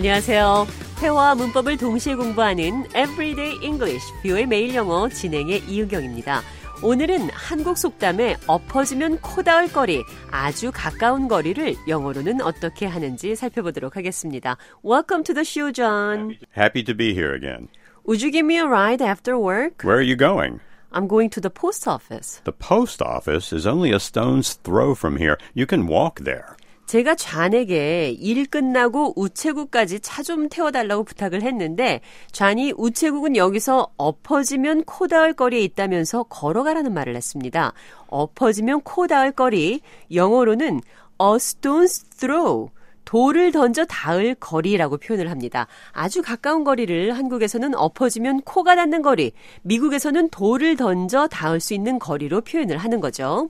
안녕하세요. 회화와 문법을 동시에 공부하는 Everyday English, 뷰의 매일 영어 진행의 이은경입니다. 오늘은 한국 속담에 엎어지면 코 닿을 거리, 아주 가까운 거리를 영어로는 어떻게 하는지 살펴보도록 하겠습니다. Welcome to the show, John. Happy to be here again. Would you give me a ride after work? Where are you going? I'm going to the post office. The post office is only a stone's throw from here. You can walk there. 제가 좌에게 일 끝나고 우체국까지 차 좀 태워달라고 부탁을 했는데 좌이 우체국은 여기서 엎어지면 코 닿을 거리에 있다면서 걸어가라는 말을 했습니다. 엎어지면 코 닿을 거리 영어로는 a stone's throw 돌을 던져 닿을 거리라고 표현을 합니다. 아주 가까운 거리를 한국에서는 엎어지면 코가 닿는 거리, 미국에서는 돌을 던져 닿을 수 있는 거리로 표현을 하는 거죠.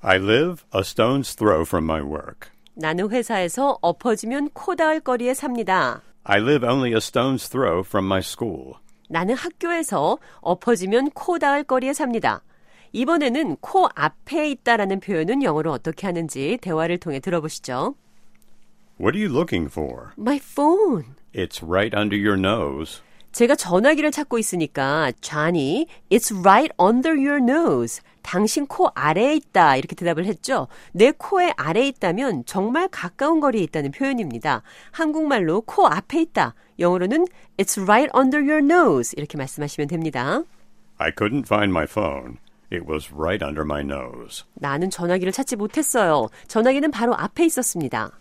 I live a stone's throw from my work. 나는 회사에서 엎어지면 코 닿을 거리에 삽니다. I live only a stone's throw from my school. 나는 학교에서 엎어지면 코 닿을 거리에 삽니다. 이번에는 코 앞에 있다라는 표현은 영어로 어떻게 하는지 대화를 통해 들어보시죠. What are you looking for? My phone. It's right under your nose. 제가 전화기를 찾고 있으니까 좌니 It's right under your nose. 당신 코 아래에 있다. 이렇게 대답을 했죠. 내 코에 아래에 있다면 정말 가까운 거리에 있다는 표현입니다. 한국말로 코 앞에 있다. 영어로는 It's right under your nose. 이렇게 말씀하시면 됩니다. I couldn't find my phone. It was right under my nose. 나는 전화기를 찾지 못했어요. 전화기는 바로 앞에 있었습니다.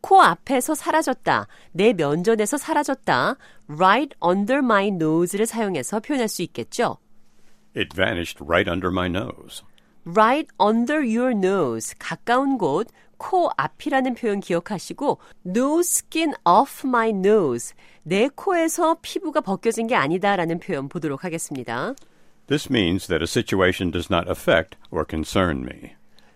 코 앞에서 사라졌다. 내 면전에서 사라졌다. right under my nose를 사용해서 표현할 수 있겠죠. It vanished right under my nose. right under your nose. 가까운 곳, 코 앞이라는 표현 기억하시고 no skin off my nose. 내 코에서 피부가 벗겨진 게 아니다라는 표현 보도록 하겠습니다. This means that a situation does not affect or concern me.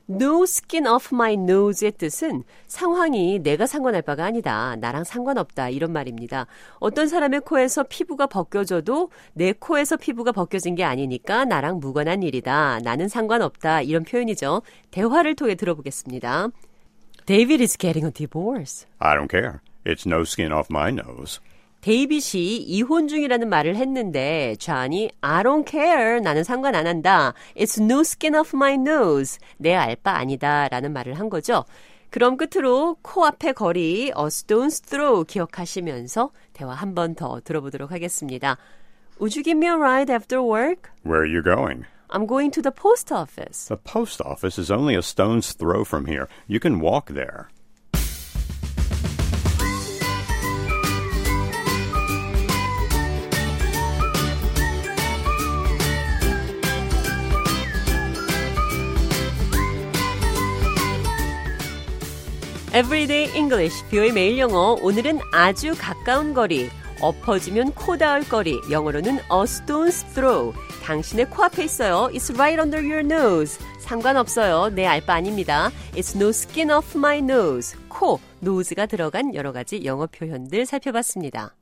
No skin off my nose의 뜻은 상황이 내가 상관할 바가 아니다. 나랑 상관없다. 이런 말입니다. 어떤 사람의 코에서 피부가 벗겨져도 내 코에서 피부가 벗겨진 게 아니니까 나랑 무관한 일이다. 나는 상관없다. 이런 표현이죠. 대화를 통해 들어보겠습니다. David is getting a divorce. I don't care. It's no skin off my nose. 데이빗이 이혼 중이라는 말을 했는데 좌니 I don't care 나는 상관 안 한다 It's no skin off my nose 내 알 바 아니다 라는 말을 한 거죠 그럼 끝으로 코앞의 거리 a stone's throw 기억하시면서 대화 한 번 더 들어보도록 하겠습니다 Would you give me a ride after work? Where are you going? I'm going to the post office The post office is only a stone's throw from here. You can walk there. Everyday English, 뷰의 매일 영어. 오늘은 아주 가까운 거리, 엎어지면 코 닿을 거리, 영어로는 a stone's throw. 당신의 코앞에 있어요. It's right under your nose. 상관없어요. 내알바 아닙니다. It's no skin off my nose. 코, nose가 들어간 여러 가지 영어 표현들 살펴봤습니다.